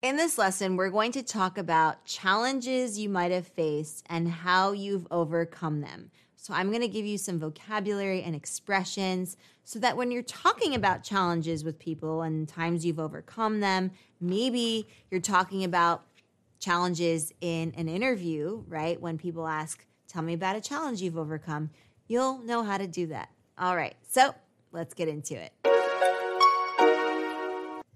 In this lesson, we're going to talk about challenges you might have faced and how you've overcome them. So, I'm going to give you some vocabulary and expressions so that when you're talking about challenges with people and times you've overcome them, maybe you're talking about challenges in an interview, right? When people ask, Tell me about a challenge you've overcome, you'll know how to do that. All right, so let's get into it.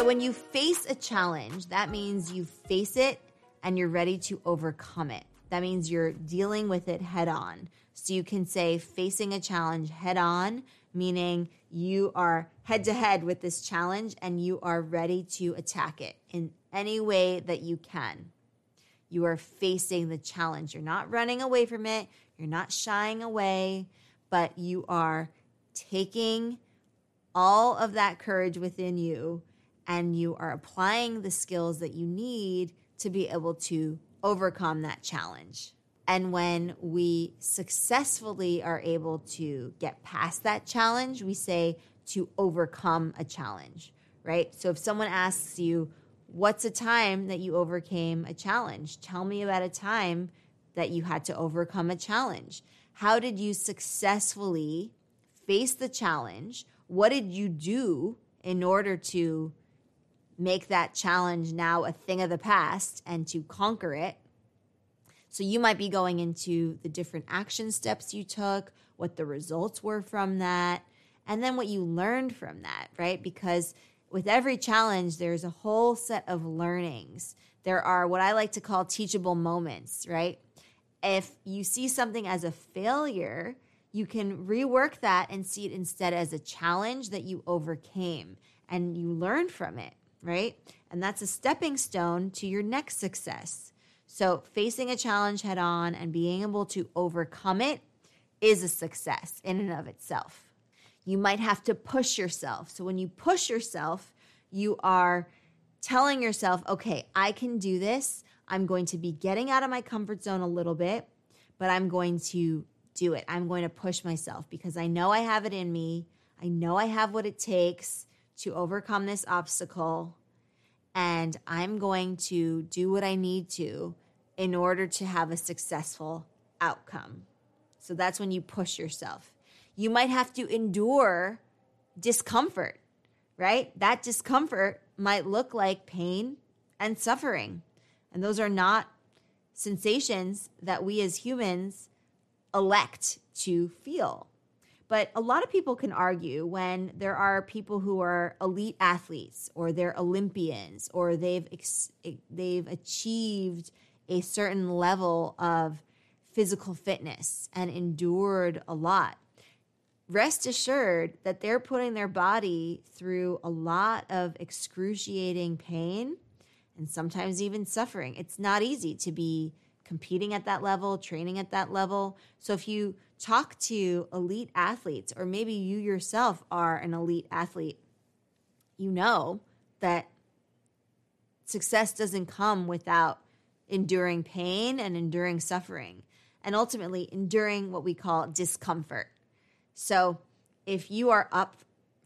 So, when you face a challenge, that means you face it and you're ready to overcome it. That means you're dealing with it head on. So, you can say facing a challenge head on, meaning you are head to head with this challenge and you are ready to attack it in any way that you can. You are facing the challenge. You're not running away from it, you're not shying away, but you are taking all of that courage within you and you are applying the skills that you need to be able to overcome that challenge. And when we successfully are able to get past that challenge, we say to overcome a challenge, right? So if someone asks you, What's a time that you overcame a challenge? Tell me about a time that you had to overcome a challenge. How did you successfully face the challenge? What did you do in order to make that challenge now a thing of the past and to conquer it. So you might be going into the different action steps you took, what the results were from that, and then what you learned from that, right? Because with every challenge, there's a whole set of learnings. There are what I like to call teachable moments, right? If you see something as a failure, you can rework that and see it instead as a challenge that you overcame and you learned from it right? And that's a stepping stone to your next success. So, facing a challenge head on and being able to overcome it is a success in and of itself. You might have to push yourself. So, when you push yourself, you are telling yourself, okay, I can do this. I'm going to be getting out of my comfort zone a little bit, but I'm going to do it. I'm going to push myself because I know I have it in me. I know I have what it takes to overcome this obstacle and I'm going to do what I need to in order to have a successful outcome. So that's when you push yourself. You might have to endure discomfort, right? That discomfort might look like pain and suffering. And those are not sensations that we as humans elect to feel. But a lot of people can argue when there are people who are elite athletes or they're Olympians or they've ex- they've achieved a certain level of physical fitness and endured a lot. Rest assured that they're putting their body through a lot of excruciating pain and sometimes even suffering. It's not easy to be competing at that level, training at that level. So if you talk to elite athletes, or maybe you yourself are an elite athlete, you know that success doesn't come without enduring pain and enduring suffering, and ultimately enduring what we call discomfort. So if you are up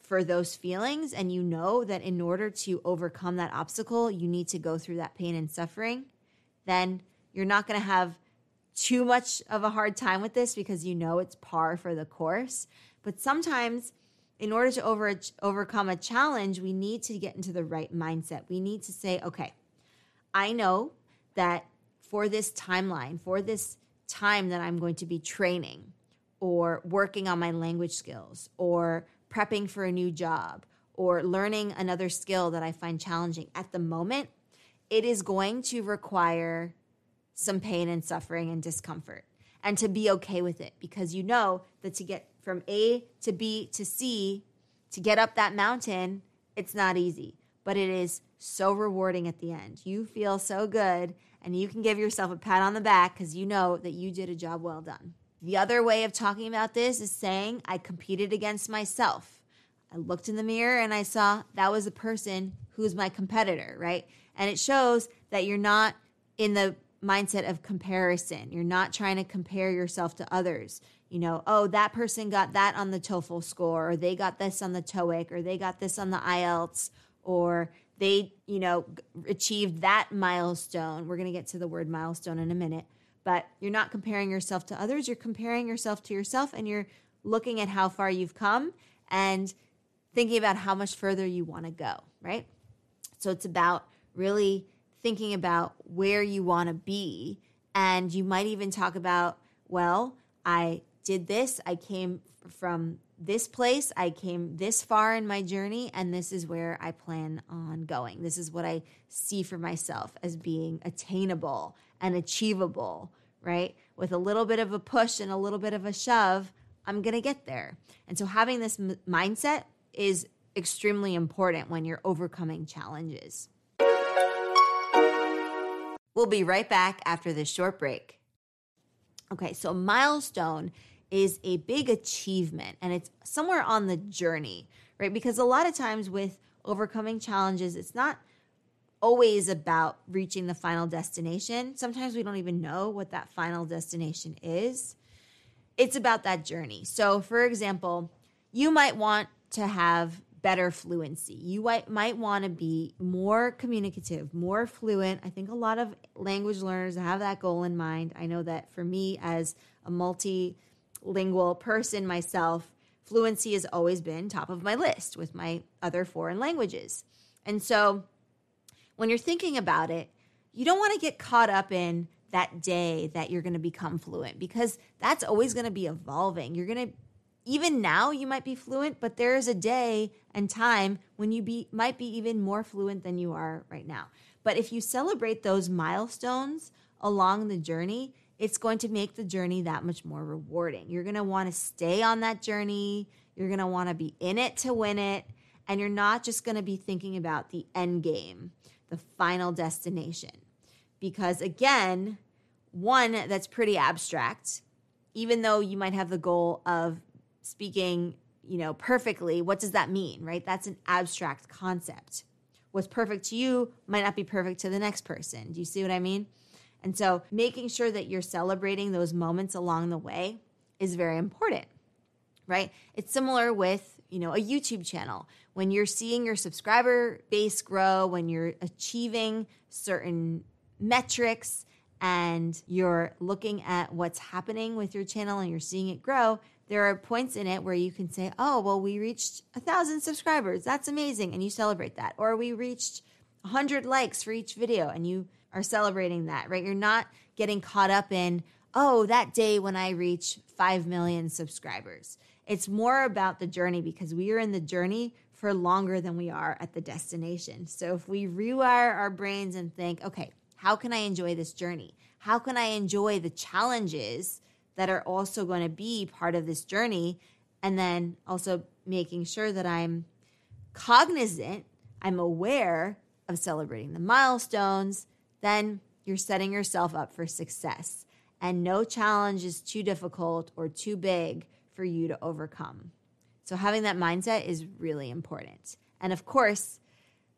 for those feelings and you know that in order to overcome that obstacle, you need to go through that pain and suffering, then you're not going to have too much of a hard time with this because you know it's par for the course. But sometimes, in order to over, overcome a challenge, we need to get into the right mindset. We need to say, okay, I know that for this timeline, for this time that I'm going to be training or working on my language skills or prepping for a new job or learning another skill that I find challenging at the moment, it is going to require some pain and suffering and discomfort and to be okay with it because you know that to get from A to B to C, to get up that mountain, it's not easy, but it is so rewarding at the end. You feel so good and you can give yourself a pat on the back because you know that you did a job well done. The other way of talking about this is saying, I competed against myself. I looked in the mirror and I saw that was a person who's my competitor, right? And it shows that you're not in the mindset of comparison. You're not trying to compare yourself to others. You know, oh, that person got that on the TOEFL score, or they got this on the TOEIC, or they got this on the IELTS, or they, you know, achieved that milestone. We're going to get to the word milestone in a minute, but you're not comparing yourself to others. You're comparing yourself to yourself, and you're looking at how far you've come and thinking about how much further you want to go, right? So it's about really thinking about where you want to be. And you might even talk about, well, I did this, I came from this place, I came this far in my journey, and this is where I plan on going. This is what I see for myself as being attainable and achievable, right? With a little bit of a push and a little bit of a shove, I'm going to get there. And so having this m- mindset is extremely important when you're overcoming challenges. We'll be right back after this short break. Okay, so a milestone is a big achievement and it's somewhere on the journey, right? Because a lot of times with overcoming challenges, it's not always about reaching the final destination. Sometimes we don't even know what that final destination is. It's about that journey. So, for example, you might want to have better fluency. You might, want to be more communicative, more fluent. I think a lot of language learners have that goal in mind. I know that for me, as a multilingual person myself, fluency has always been top of my list with my other foreign languages. And so when you're thinking about it, you don't want to get caught up in that day that you're going to become fluent because that's always going to be evolving. You're going to even now you might be fluent, but there is a day and time when you be might be even more fluent than you are right now. But if you celebrate those milestones along the journey, it's going to make the journey that much more rewarding. You're going to want to stay on that journey. You're going to want to be in it to win it, and you're not just going to be thinking about the end game, the final destination. Because again, one that's pretty abstract, even though you might have the goal of speaking, you know, perfectly, what does that mean, right? That's an abstract concept. What's perfect to you might not be perfect to the next person. Do you see what I mean? And so making sure that you're celebrating those moments along the way is very important, right? It's similar with, you know, a YouTube channel. When you're seeing your subscriber base grow, when you're achieving certain metrics and you're looking at what's happening with your channel and you're seeing it grow, there are points in it where you can say, oh, well, we reached a thousand subscribers. That's amazing. And you celebrate that. Or we reached a 100 likes for each video and you are celebrating that, right? You're not getting caught up in, oh, that day when I reach 5 million subscribers. It's more about the journey because we are in the journey for longer than we are at the destination. So if we rewire our brains and think, okay, how can I enjoy this journey? How can I enjoy the challenges that are also going to be part of this journey. And then also making sure that I'm cognizant, I'm aware of celebrating the milestones, then you're setting yourself up for success. And no challenge is too difficult or too big for you to overcome. So, having that mindset is really important. And of course,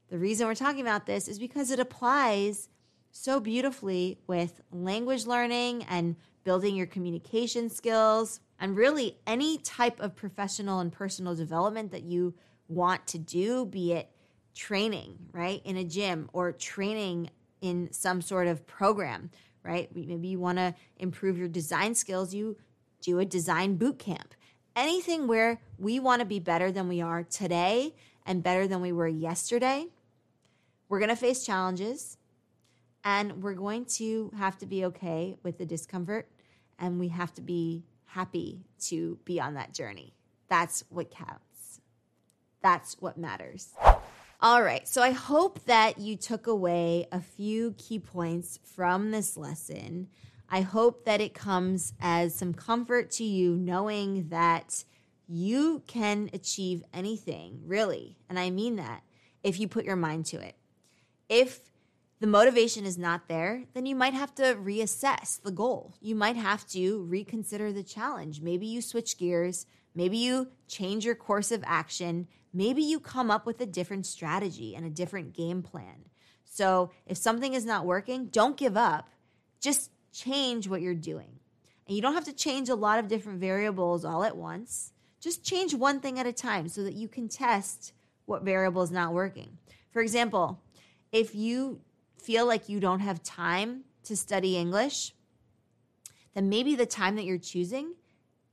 the reason we're talking about this is because it applies so beautifully with language learning and building your communication skills, and really any type of professional and personal development that you want to do, be it training, right, in a gym or training in some sort of program, right? Maybe you want to improve your design skills, you do a design boot camp. Anything where we want to be better than we are today and better than we were yesterday, we're going to face challenges and we're going to have to be okay with the discomfort and we have to be happy to be on that journey. That's what counts. That's what matters. All right, so I hope that you took away a few key points from this lesson. I hope that it comes as some comfort to you knowing that you can achieve anything, really. And I mean that if you put your mind to it. If the motivation is not there, then you might have to reassess the goal. You might have to reconsider the challenge. Maybe you switch gears. Maybe you change your course of action. Maybe you come up with a different strategy and a different game plan. So if something is not working, don't give up. Just change what you're doing. And you don't have to change a lot of different variables all at once. Just change one thing at a time so that you can test what variable is not working. For example, if you feel like you don't have time to study English, then maybe the time that you're choosing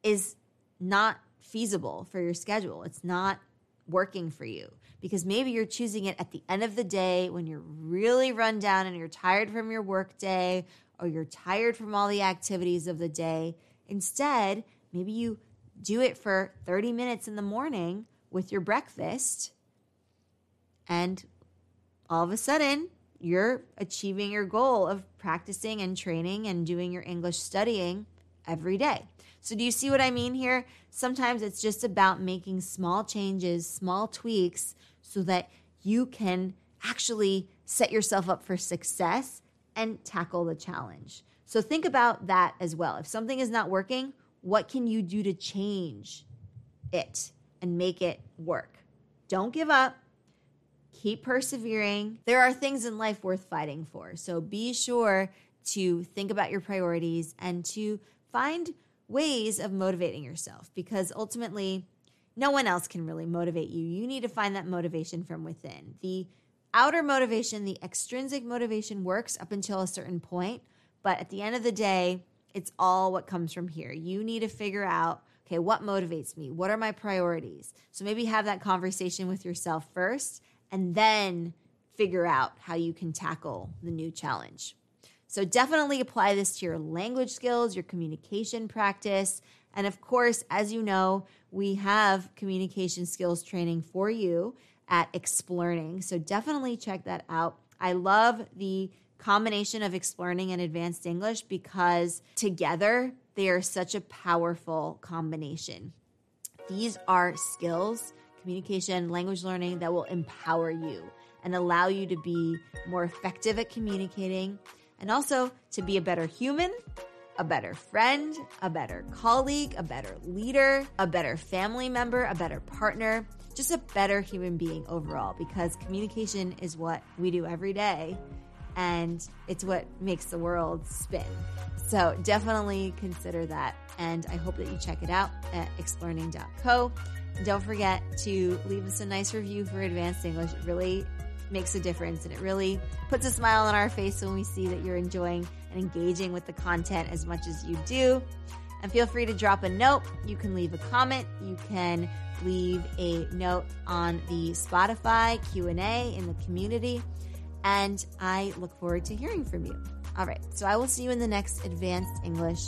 is not feasible for your schedule. It's not working for you because maybe you're choosing it at the end of the day when you're really run down and you're tired from your work day or you're tired from all the activities of the day. Instead, maybe you do it for 30 minutes in the morning with your breakfast and all of a sudden you're achieving your goal of practicing and training and doing your English studying every day. So, do you see what I mean here? Sometimes it's just about making small changes, small tweaks, so that you can actually set yourself up for success and tackle the challenge. So, think about that as well. If something is not working, what can you do to change it and make it work? Don't give up keep persevering. There are things in life worth fighting for. So be sure to think about your priorities and to find ways of motivating yourself because ultimately, no one else can really motivate you. You need to find that motivation from within. The outer motivation, the extrinsic motivation works up until a certain point, but at the end of the day, it's all what comes from here. You need to figure out okay, what motivates me? What are my priorities? So maybe have that conversation with yourself first and then figure out how you can tackle the new challenge. So, definitely apply this to your language skills, your communication practice. And of course, as you know, we have communication skills training for you at Explearning. So, definitely check that out. I love the combination of Explearning and Advanced English because together they are such a powerful combination. These are skills communication, language learning that will empower you and allow you to be more effective at communicating and also to be a better human, a better friend, a better colleague, a better leader, a better family member, a better partner, just a better human being overall because communication is what we do every day and it's what makes the world spin. So definitely consider that. And I hope that you check it out at explearning.co. Don't forget to leave us a nice review for Advanced English. It really makes a difference and it really puts a smile on our face when we see that you're enjoying and engaging with the content as much as you do. And feel free to drop a note. You can leave a comment. You can leave a note on the Spotify Q&A in the community. And I look forward to hearing from you. All right. So I will see you in the next Advanced English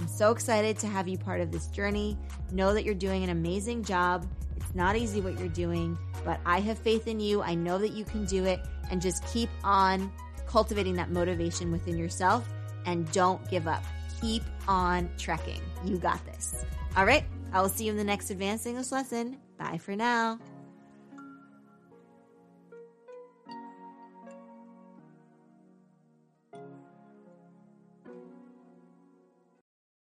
I'm so excited to have you part of this journey. Know that you're doing an amazing job. It's not easy what you're doing, but I have faith in you. I know that you can do it. And just keep on cultivating that motivation within yourself and don't give up. Keep on trekking. You got this. All right. I will see you in the next advanced English lesson. Bye for now.